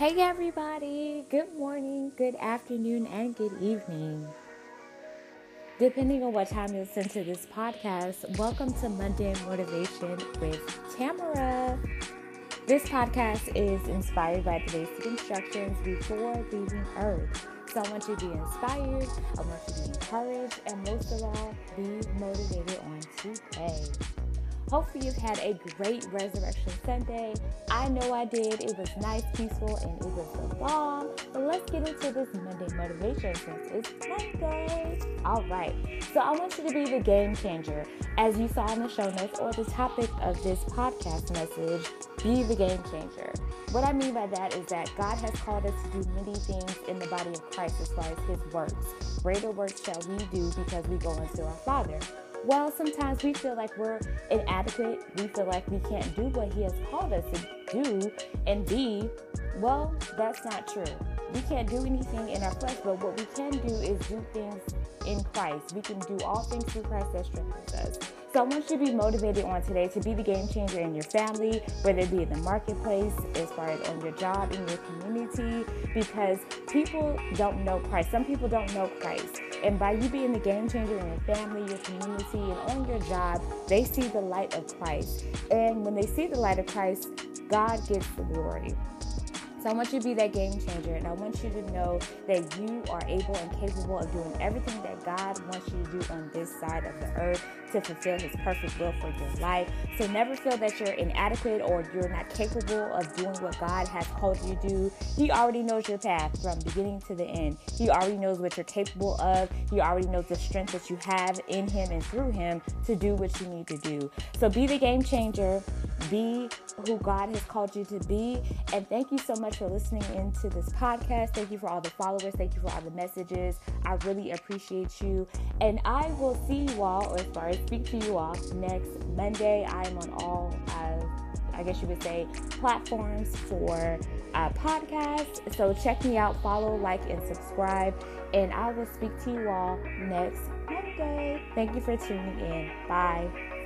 Hey, everybody. Good morning, good afternoon, and good evening. Depending on what time you listen to this podcast, welcome to Monday Motivation with Tamara. This podcast is inspired by the basic instructions before leaving Earth. So I want you to be inspired, I want you to be encouraged, and most of all, be motivated on today. Hopefully, you've had a great Resurrection Sunday. I know I did. It was nice, peaceful, and it was the long. But let's get into this Monday motivation since it's Monday. All right. So, I want you to be the game changer. As you saw in the show notes or the topic of this podcast message, be the game changer. What I mean by that is that God has called us to do many things in the body of Christ as far as His works. Greater works shall we do because we go unto our Father well, sometimes we feel like we're inadequate. We feel like we can't do what He has called us to do and be. Well, that's not true. We can't do anything in our flesh, but what we can do is do things in Christ. We can do all things through Christ that strengthens us. So I want you to be motivated on today to be the game changer in your family, whether it be in the marketplace, as far as on your job, in your community, because people don't know Christ. Some people don't know Christ. And by you being the game changer in your family, your community, and on your job, they see the light of Christ. And when they see the light of Christ, God gets the glory. So I want you to be that game changer, and I want you to know that you are able and capable of doing everything that God wants you to do on this side of the earth to fulfill His perfect will for your life. So never feel that you're inadequate or you're not capable of doing what God has called you to do. He already knows your path from beginning to the end. He already knows what you're capable of. He already knows the strength that you have in Him and through Him to do what you need to do. So be the game changer. Be who God has called you to be. And thank you so much for listening into this podcast. Thank you for all the followers. Thank you for all the messages. I really appreciate you. And I will see you all, or as far as speak to you all, next Monday. I am on all, uh, I guess you would say, platforms for uh, podcasts. So check me out, follow, like, and subscribe. And I will speak to you all next Monday. Thank you for tuning in. Bye.